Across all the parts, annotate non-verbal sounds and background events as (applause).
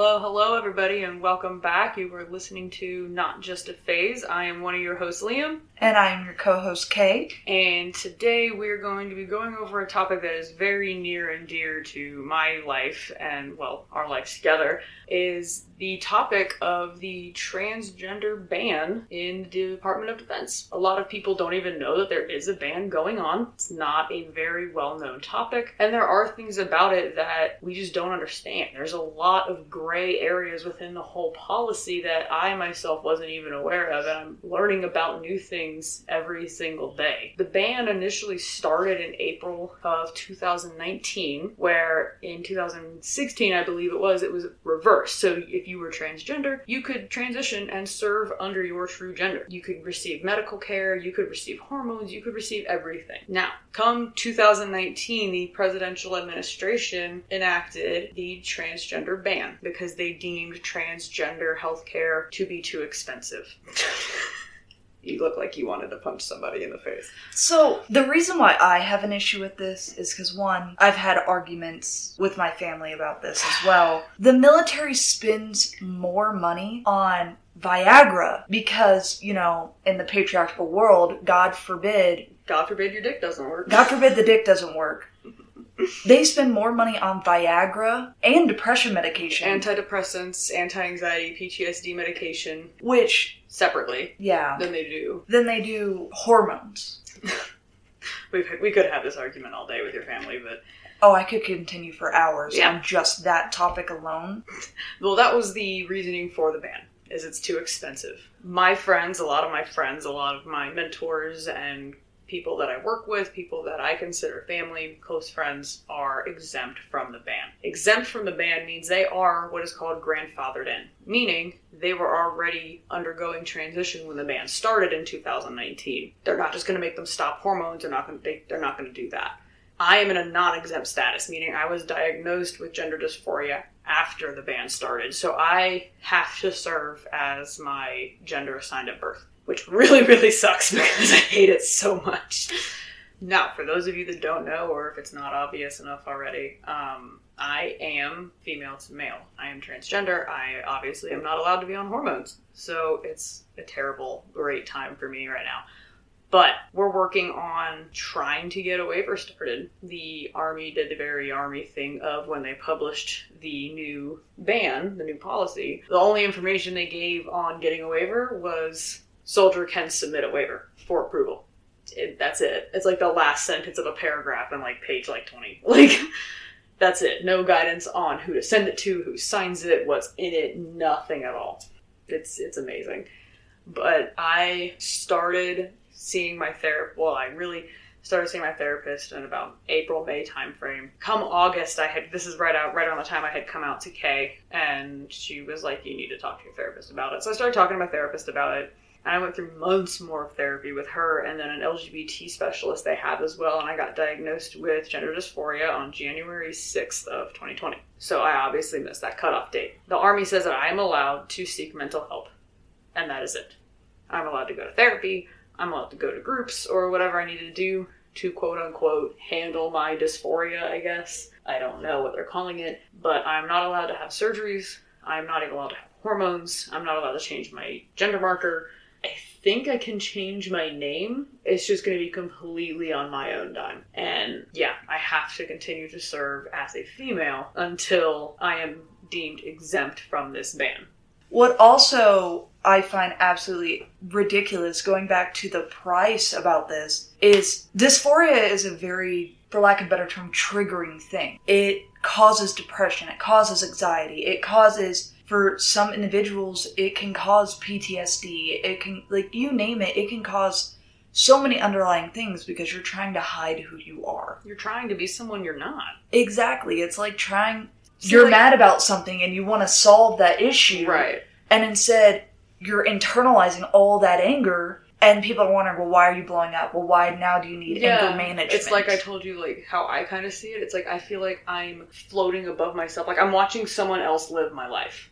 Hello, hello, everybody, and welcome back. You are listening to Not Just a Phase. I am one of your hosts, Liam, And I'm your co host, Kay. and today we're going to be going over a topic that is very near and dear to my life and, well, our lives together. Is the topic of the transgender ban in the Department of Defense. A lot of people don't even know that there is a ban going on. It's not a very well known topic, and there are things about it that we just don't understand. There's a lot of gray areas within the whole policy that I myself wasn't even aware of, and I'm learning about new things every single day. The ban initially started in April of 2019, where in 2016, I believe it was, it was reversed. So if you were transgender, you could transition and serve under your true gender. You could receive medical care, you could receive hormones, you could receive everything. Now, come 2019, the presidential administration enacted the transgender ban because they deemed transgender healthcare to be too expensive. (laughs) you look like you wanted to punch somebody in the face. So, the reason why I have an issue with this is because, one, I've had arguments with my family about this as well. The military spends more money on Viagra because, you know, in the patriarchal world, God forbid, God forbid your dick doesn't work. God forbid the dick doesn't work. (laughs) They spend more money on Viagra and depression medication, Antidepressants, anti anxiety, PTSD medication which, separately yeah, than they do. then they do hormones. (laughs) We've, we could have this argument all day with your family, but Oh, I could continue for hours Yeah. on just that topic alone. Well, that was the reasoning for the ban. Is it's too expensive. My friends, a lot of my friends, a lot of my mentors and people that I work with, people that I consider family, close friends, are exempt from the ban. Exempt from the ban means they are what is called grandfathered in, meaning they were already undergoing transition when the ban started in 2019. They're not just going to make them stop hormones. They're not going to. They, they're not going to do that. I am in a non-exempt status, meaning I was diagnosed with gender dysphoria after the ban started. So I have to serve as my gender assigned at birth, which really, really sucks (laughs) because I hate it so much. Now, for those of you that don't know, or if it's not obvious enough already, um, I am female to male. I am transgender. I obviously am not allowed to be on hormones. So it's a terrible, great time for me right now. But we're working on trying to get a waiver started. The Army did the very Army thing of when they published the new ban, the new policy, the only information they gave on getting a waiver was soldier can submit a waiver for approval. It, that's it. It's like the last sentence of a paragraph on like page like 20. (laughs) Like, that's it. No guidance on who to send it to, who signs it, what's in it, nothing at all. It's, it's amazing. But I started seeing my therapist. Well, I really started seeing my therapist in about April May timeframe. Come August, I had this is right out right around the time I had come out to Kay, and she was like, "You need to talk to your therapist about it." So I started talking to my therapist about it. And I went through months more of therapy with her and then an LGBT specialist they have as well. And I got diagnosed with gender dysphoria on January 6th of 2020. So I obviously missed that cutoff date. The Army says that I am allowed to seek mental help. And that is it. I'm allowed to go to therapy. I'm allowed to go to groups or whatever I need to do to quote unquote handle my dysphoria, I guess. I don't know what they're calling it, but I'm not allowed to have surgeries. I'm not even allowed to have hormones. I'm not allowed to change my gender marker. I think I can change my name. It's just going to be completely on my own dime. And yeah, I have to continue to serve as a female until I am deemed exempt from this ban. What also I find absolutely ridiculous, going back to the price about this, is dysphoria is a very, for lack of a better term, triggering thing. It causes depression, it causes anxiety, it causes, for some individuals, it can cause PTSD, it can, like, you name it, it can cause so many underlying things because you're trying to hide who you are. You're trying to be someone you're not. Exactly. It's like trying, So, you're like- mad about something and you want to solve that issue Right. and instead you're internalizing all that anger and people are wondering well why are you blowing up well why now do you need anger management It's like I told you, like how I kind of see it. It's like I feel like I'm floating above myself. Like I'm watching someone else live my life.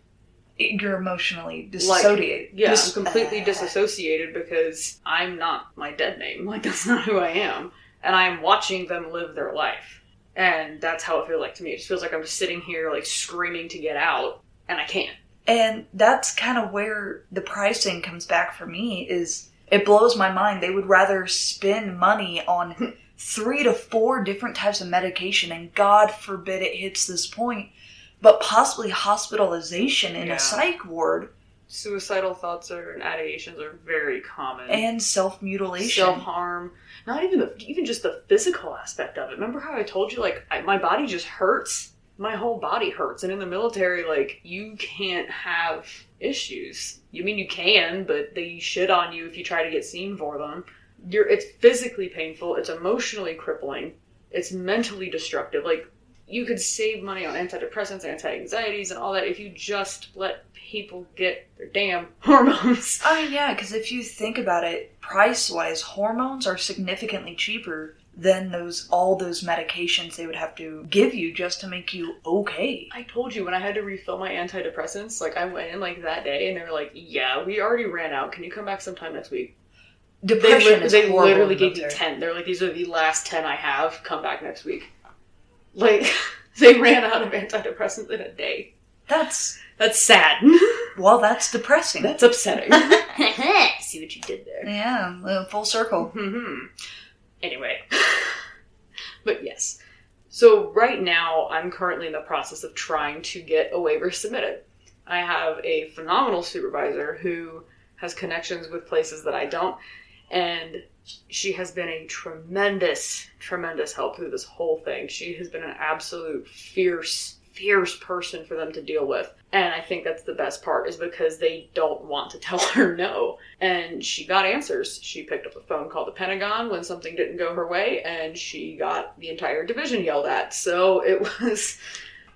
You're emotionally Like, dissociated yeah, Dis- I'm completely uh, disassociated because I'm not my dead name. Like (laughs) that's not who I am, and I'm watching them live their life, and that's how it feels like to me. It just feels like I'm just sitting here like screaming to get out, and I can't. And that's kind of where the pricing comes back for me is it blows my mind. They would rather spend money on (laughs) three to four different types of medication and God forbid it hits this point, but possibly hospitalization in Yeah. a psych ward Suicidal thoughts are and ideations are very common. and self-mutilation. self harm. Not even the even just the physical aspect of it. Remember how I told you like I, my body just hurts. My whole body hurts, and in the military, like you can't have issues. You mean you can, but they shit on you if you try to get seen for them. You're it's physically painful. It's emotionally crippling. It's mentally destructive. Like you could save money on antidepressants, anti-anxieties, and all that if you just let people get their damn (laughs) hormones. Oh yeah, because if you think about it, price-wise, hormones are significantly cheaper than those all those medications they would have to give you just to make you okay. I told you when I had to refill my antidepressants, like I went in like that day and they were like, "Yeah, we already ran out. Can you come back sometime next week?" They, Depression li- is they horrible literally gave me ten. They're like, "These are the last ten I have. Come back next week." Like (laughs) they ran out of antidepressants in a day. That's That's sad. (laughs) well, that's depressing. That's upsetting. (laughs) See what you did there. yeah, uh, full circle. hmm Anyway, but yes. So right now, I'm currently in the process of trying to get a waiver submitted. I have a phenomenal supervisor who has connections with places that I don't, and she has been a tremendous, tremendous help through this whole thing. She has been an absolute fierce, fierce person for them to deal with. And I think that's the best part is because they don't want to (laughs) tell her no. And she got answers. She picked up the phone, called the Pentagon when something didn't go her way, and she got the entire division yelled at. So it (laughs) was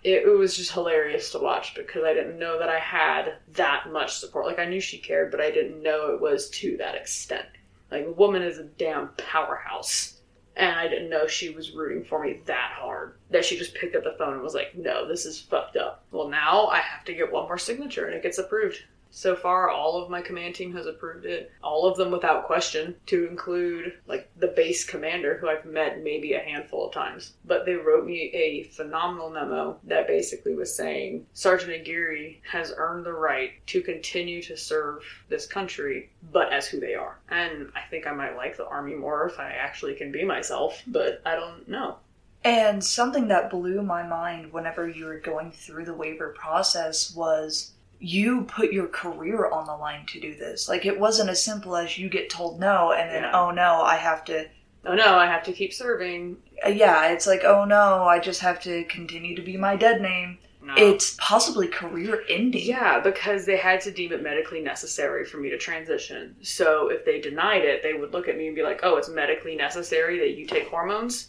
it was just hilarious to watch because I didn't know that I had that much support. Like I knew she cared, but I didn't know it was to that extent. Like the woman is a damn powerhouse. And I didn't know she was rooting for me that hard. That she just picked up the phone and was like, no, this is fucked up. Well, now I have to get one more signature and it gets approved. So far, all of my command team has approved it. All of them without question, to include like the base commander, who I've met maybe a handful of times. But they wrote me a phenomenal memo that basically was saying Sergeant Aguirre has earned the right to continue to serve this country, but as who they are. And I think I might like the Army more if I actually can be myself, but I don't know. And something that blew my mind whenever you were going through the waiver process was you put your career on the line to do this. Like it wasn't as simple as you get told no and then Yeah. oh no, I have to Oh no, I have to keep serving. uh, yeah, it's like oh no, I just have to continue to be my dead name. No. It's possibly career ending. Yeah, because they had to deem it medically necessary for me to transition. So if they denied it, they would look at me and be like, oh, it's medically necessary that you take hormones?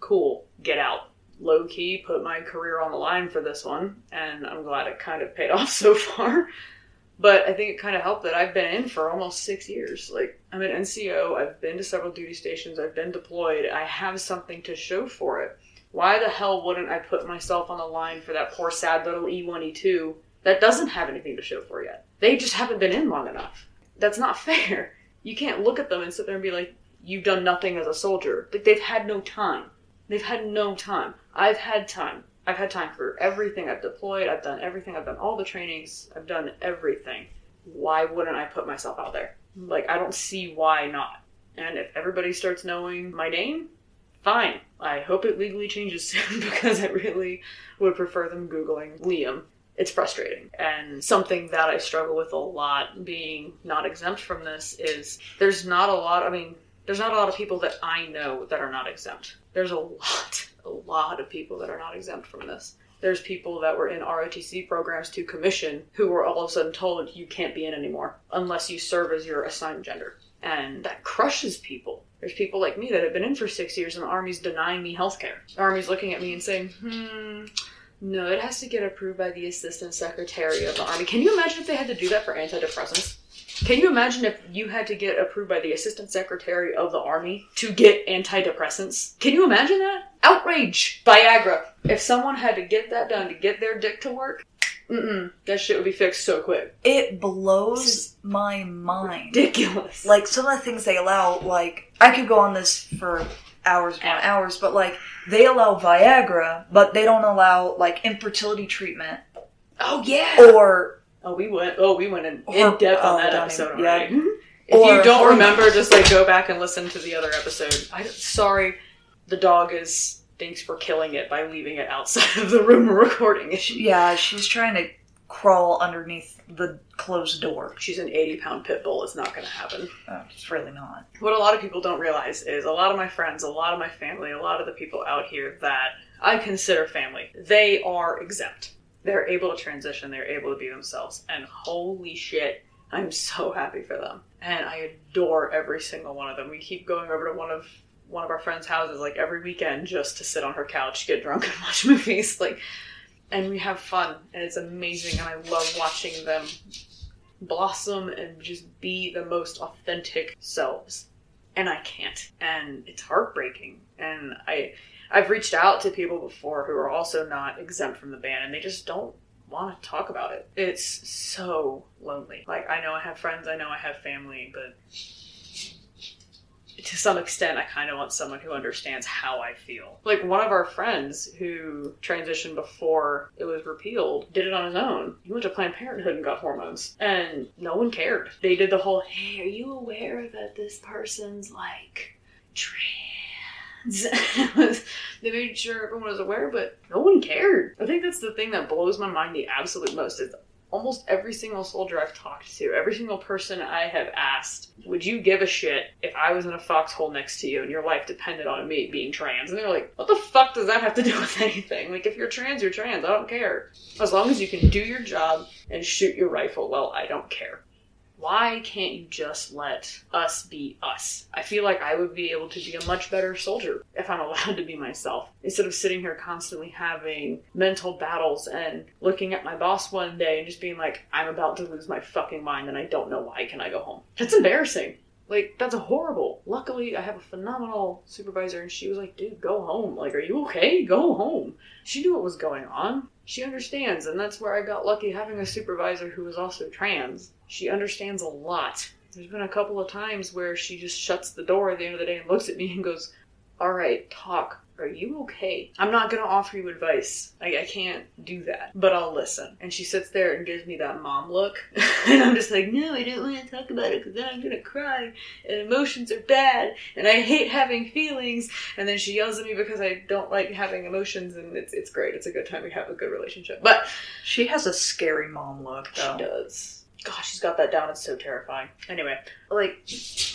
Cool, get out. Low key, put my career on the line for this one, and I'm glad it kind of paid (laughs) off so far. But I think it kind of helped that I've been in for almost six years. Like, I'm an NCO, I've been to several duty stations, I've been deployed, I have something to show for it. Why the hell wouldn't I put myself on the line for that poor sad little E E1, E2 that doesn't have anything to show for yet? They just haven't been in long enough. That's not (laughs) fair. You can't look at them and sit there and be like, you've done nothing as a soldier. Like, they've had no time. They've had no time. I've had time. I've had time for everything. I've deployed. I've done everything. I've done all the trainings. I've done everything. Why wouldn't I put myself out there? Hmm. Like, I don't see why not. And if everybody starts knowing my name, fine. I hope it legally changes (laughs) soon because I really would prefer them Googling Liam. It's frustrating. And something that I struggle with a lot being not exempt from this is there's not a lot, I mean, there's not a lot of people that I know that are not exempt. There's a lot, a lot of people that are not exempt from this. There's people that were in ROTC programs to commission who were all of a sudden told you can't be in anymore unless you serve as your assigned gender. And that crushes people. There's people like me that have been in for six years and the Army's denying me health care. The Army's looking at me and saying, hmm, no, it has to get approved by the Assistant Secretary of the Army. Can you imagine if they had to do that for antidepressants? Can you imagine if you had to get approved by the Assistant Secretary of the Army to get antidepressants? Can you imagine that? Outrage! Viagra. If someone had to get that done to get their dick to work, mm-mm, that shit would be fixed so quick. It blows my mind. Ridiculous. Like some of the things they allow, like I could go on this for hours upon hours, but like they allow Viagra, but they don't allow like infertility treatment Oh yeah. or oh, we went. Oh, we went in, Or- in depth on that episode even- yeah. already. Mm-hmm. If Or you don't remember, just like go back and listen to the other episode. I sorry, the dog is thanks for killing it by leaving it outside of the room we're recording. it. yeah, she's trying to crawl underneath the closed door. She's an 80 pound pit bull. It's not going to happen. Oh, it's really not. What a lot of people don't realize is a lot of my friends, a lot of my family, a lot of the people out here that I consider family, they are exempt. They're able to transition, they're able to be themselves. And holy shit, I'm so happy for them. And I adore every single one of them. We keep going over to one of one of our friends' houses like every weekend just to sit on her couch, get drunk and (laughs) watch movies. Like and we have fun and it's amazing and I love watching them blossom and just be the most authentic selves and I can't. And it's heartbreaking. And I I've reached out to people before who are also not exempt from the ban and they just don't want to talk about it. It's so lonely. Like I know I have friends, I know I have family, but to some extent I kind of want someone who understands how I feel. Like one of our friends who transitioned before it was repealed did it on his own. He went to Planned Parenthood and got hormones and no one cared. They did the whole, "Hey, are you aware that this person's like trans?" They made sure everyone was aware, but no one cared. I think that's the thing that blows my mind the absolute most is almost every single soldier I've talked to, every single person I have asked, would you give a shit if I was in a foxhole next to you and your life depended on me being trans? And they're like, what the fuck does that have to do with (laughs) anything? Like, if you're trans, you're trans. I don't care. As long as you can do your job and shoot your rifle, well, I don't care. Why can't you just let us be us? I feel like I would be able to be a much better soldier if I'm (laughs) allowed to be myself. Instead of sitting here constantly having mental battles and looking at my boss one day and just being like, I'm about to lose my fucking mind and I don't know why. Can I go home? That's embarrassing. Like, that's horrible. Luckily, I have a phenomenal supervisor and she was like, dude, go home. Like, are you okay? Go home. She knew what was going on. She understands, and that's where I got lucky having a supervisor who was also trans. She understands a lot. There's been a couple of times where she just shuts the door at the end of the day and looks at me and goes, All right, talk. Are you okay? I'm not going to offer you advice. I, I can't do that, but I'll listen. And she sits there and gives me that mom look. (laughs) and I'm just like, No, I don't want to talk about it because then I'm going to cry. And emotions are bad. And I hate having feelings. And then she yells at me because I don't like having emotions. And it's, it's great. It's a good time. We have a good relationship. But She has a scary mom look, though. she does. Gosh, she's got that down. It's so terrifying. Anyway, like, it's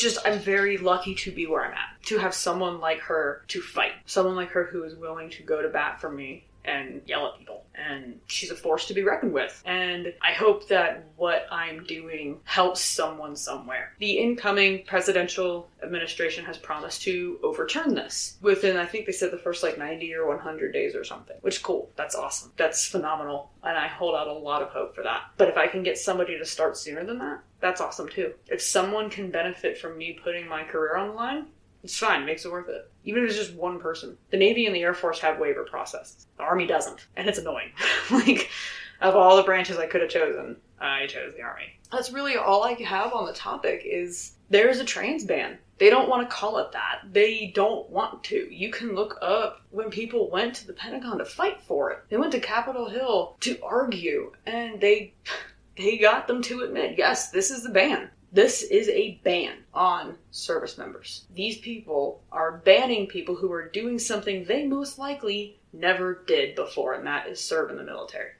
just, I'm very lucky to be where I'm at. To have someone like her to fight. Someone like her who is willing to go to bat for me and yell at people. And she's a force to be reckoned with. And I hope that what I'm doing helps someone somewhere. The incoming presidential administration has promised to overturn this within, I think they said the first like 90 or 100 days or something, which is cool. That's awesome. That's phenomenal. And I hold out a lot of hope for that. But if I can get somebody to start sooner than that, that's awesome too. If someone can benefit from me putting my career on the line, it's fine, makes it worth it. Even if it's just one person. The Navy and the Air Force have waiver processes. The Army doesn't. And it's annoying. (laughs) like, of all the branches I could have chosen, I chose the Army. That's really all I have on the topic is there's a trans ban. They don't want to call it that. They don't want to. You can look up when people went to the Pentagon to fight for it. They went to Capitol Hill to argue, and they (laughs) they got them to admit, yes, this is the ban. This is a ban on service members. These people are banning people who are doing something they most likely never did before, and that is serve in the military.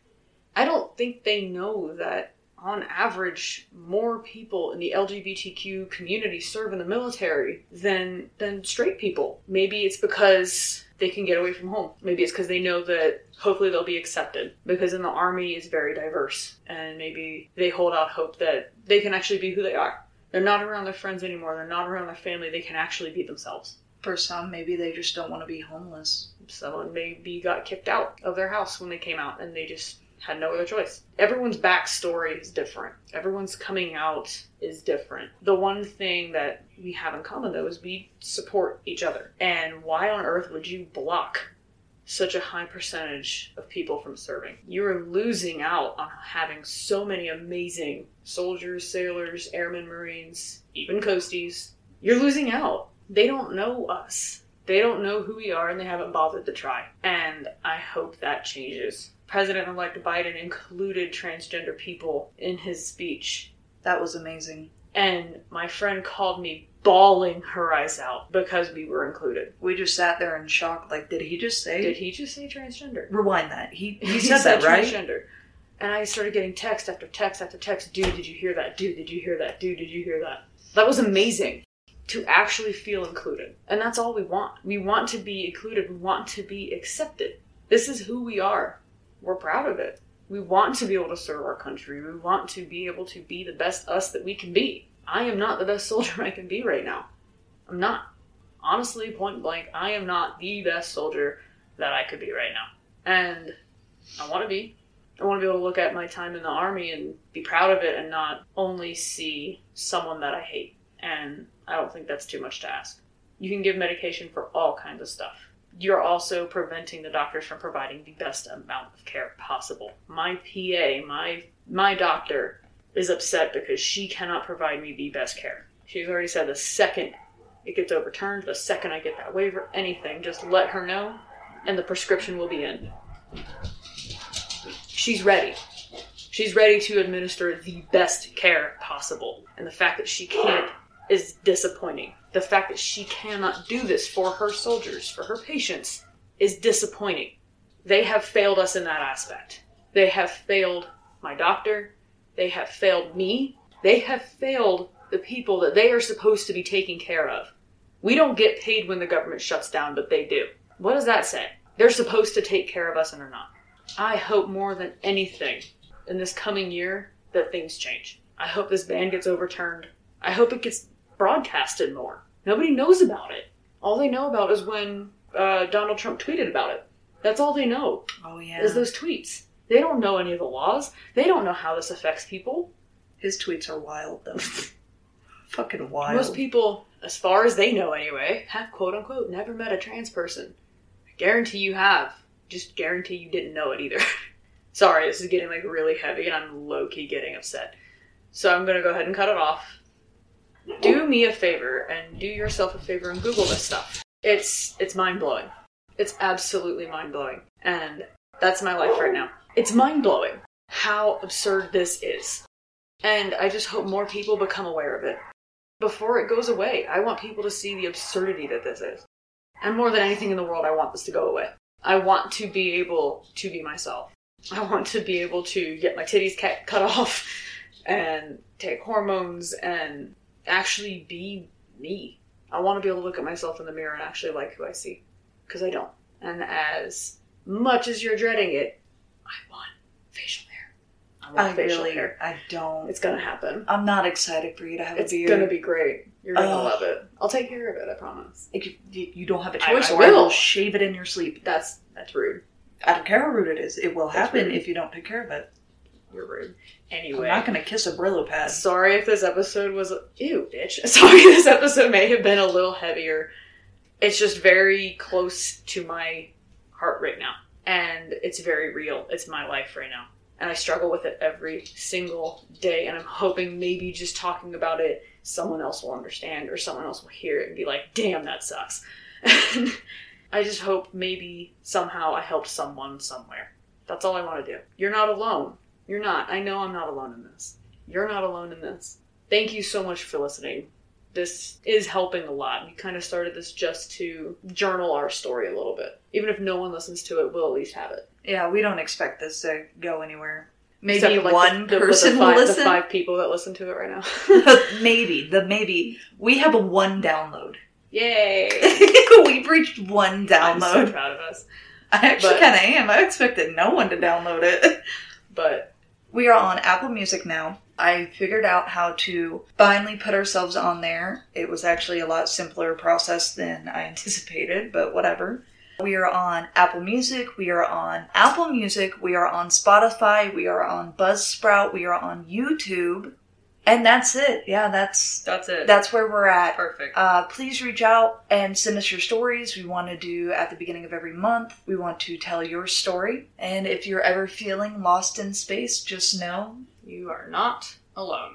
I don't think they know that on average more people in the LGBTQ community serve in the military than than straight people. Maybe it's because they can get away from home. Maybe it's because they know that hopefully they'll be accepted because in the army is very diverse and maybe they hold out hope that they can actually be who they are. They're not around their friends anymore. They're not around their family. They can actually be themselves. For some, maybe they just don't want to be homeless. Someone maybe got kicked out of their house when they came out and they just had no other choice. Everyone's backstory is different. Everyone's coming out is different. The one thing that we have in common though is we support each other. And why on earth would you block such a high percentage of people from serving? You're losing out on having so many amazing soldiers, sailors, airmen, marines, even coasties. You're losing out. They don't know us. They don't know who we are and they haven't bothered to try. And I hope that changes President elect Biden included transgender people in his speech. That was amazing. And my friend called me bawling her eyes out because we were included. We just sat there in shock. Like, did he just say? Did he just say transgender? Rewind that. He he said that right. Transgender. And I started getting text after text after text. Dude, did you hear that? Dude, did you hear that? Dude, did you hear that? That was amazing to actually feel included. And that's all we want. We want to be included. We want to be accepted. This is who we are. We're proud of it. We want to be able to serve our country. We want to be able to be the best us that we can be. I am not the best (laughs) soldier I can be right now. I'm not. Honestly, point blank, I am not the best soldier that I could be right now. And I want to be. I want to be able to look at my time in the army and be proud of it and not only see someone that I hate. And I don't think that's too much to ask. You can give medication for all kinds of stuff. You're also preventing the doctors from providing the best amount of care possible. My PA, my my doctor is upset because she cannot provide me the best care. She's already said the second it gets overturned, the second I get that waiver, anything, just let her know and the prescription will be in. She's ready. She's ready to administer the best care possible. And the fact that she can't is disappointing. The fact that she cannot do this for her soldiers, for her patients, is disappointing. They have failed us in that aspect. They have failed my doctor. They have failed me. They have failed the people that they are supposed to be taking care of. We don't get paid when the government shuts down, but they do. What does that say? They're supposed to take care of us and they're not. I hope more than anything in this coming year that things change. I hope this ban gets overturned. I hope it gets broadcasted more. Nobody knows about it. All they know about is when uh, Donald Trump tweeted about it. That's all they know Oh yeah. is those tweets. They don't know any of the laws. They don't know how this affects people. His tweets are wild though. (laughs) Fucking wild. Most people, as far as they know anyway, have quote unquote never met a trans person. I guarantee you have. Just guarantee you didn't know it either. (laughs) Sorry, this is getting like really heavy and I'm low key getting upset. So I'm gonna go ahead and cut it off. Do me a favor and do yourself a favor and Google this stuff. It's it's mind blowing. It's absolutely mind blowing. And that's my life right now. It's mind blowing how absurd this is. And I just hope more people become aware of it before it goes away. I want people to see the absurdity that this is. And more than anything in the world, I want this to go away. I want to be able to be myself. I want to be able to get my titties cut off and take hormones and actually be me. I want to be able to look at myself in the mirror and actually like who I see. Because I don't. And as much as you're dreading it, I want facial hair. I want I facial really, hair. I don't. It's gonna happen. I'm not excited for you to have It's a beard. It's gonna be great. You're gonna Ugh. love it. I'll take care of it. I promise. You, you don't have a choice, I, I, will. will shave it in your sleep. That's that's rude. I don't care how rude it is. It will That's happen rude. if you don't take care of it. You're rude. I'm not gonna kiss a Brillo pad. sorry if this episode was ew, bitch. (laughs) Sorry, this episode may have been a little heavier. It's just very close to my heart right now, and it's very real. It's my life right now, and I struggle with it every single day. And I'm hoping maybe just talking about it, someone else will understand, or someone else will hear it and be like, "Damn, that sucks." (laughs) I just hope maybe somehow I helped someone somewhere. That's all I want to do. You're not alone. You're not. I know I'm not alone in this. You're not alone in this. Thank you so much for listening. This is helping a lot. We kind of started this just to journal our story a little bit. Even if no one listens to it, we'll at least have it. Yeah, we don't expect this to go anywhere. Maybe Except like, one the, person the will five, listen. The five people that listen to it right now. (laughs) (laughs) maybe the maybe we have a one download. Yay! (laughs) We've reached one download. I'm so proud of us. I actually kind of am. I expected no one to download it. But We are on Apple Music now. I figured out how to finally put ourselves on there. It was actually a lot simpler process than I (laughs) anticipated, but whatever. We are on Apple Music, we are on Apple Music, we are on Spotify, we are on Buzzsprout, we are on YouTube, and that's it. Yeah, that's that's it. that's where we're at. perfect. Uh, please reach out and send us your stories. We want to do at the beginning of every month. We want to tell your story. And if you're ever feeling lost in space, just know you are not alone.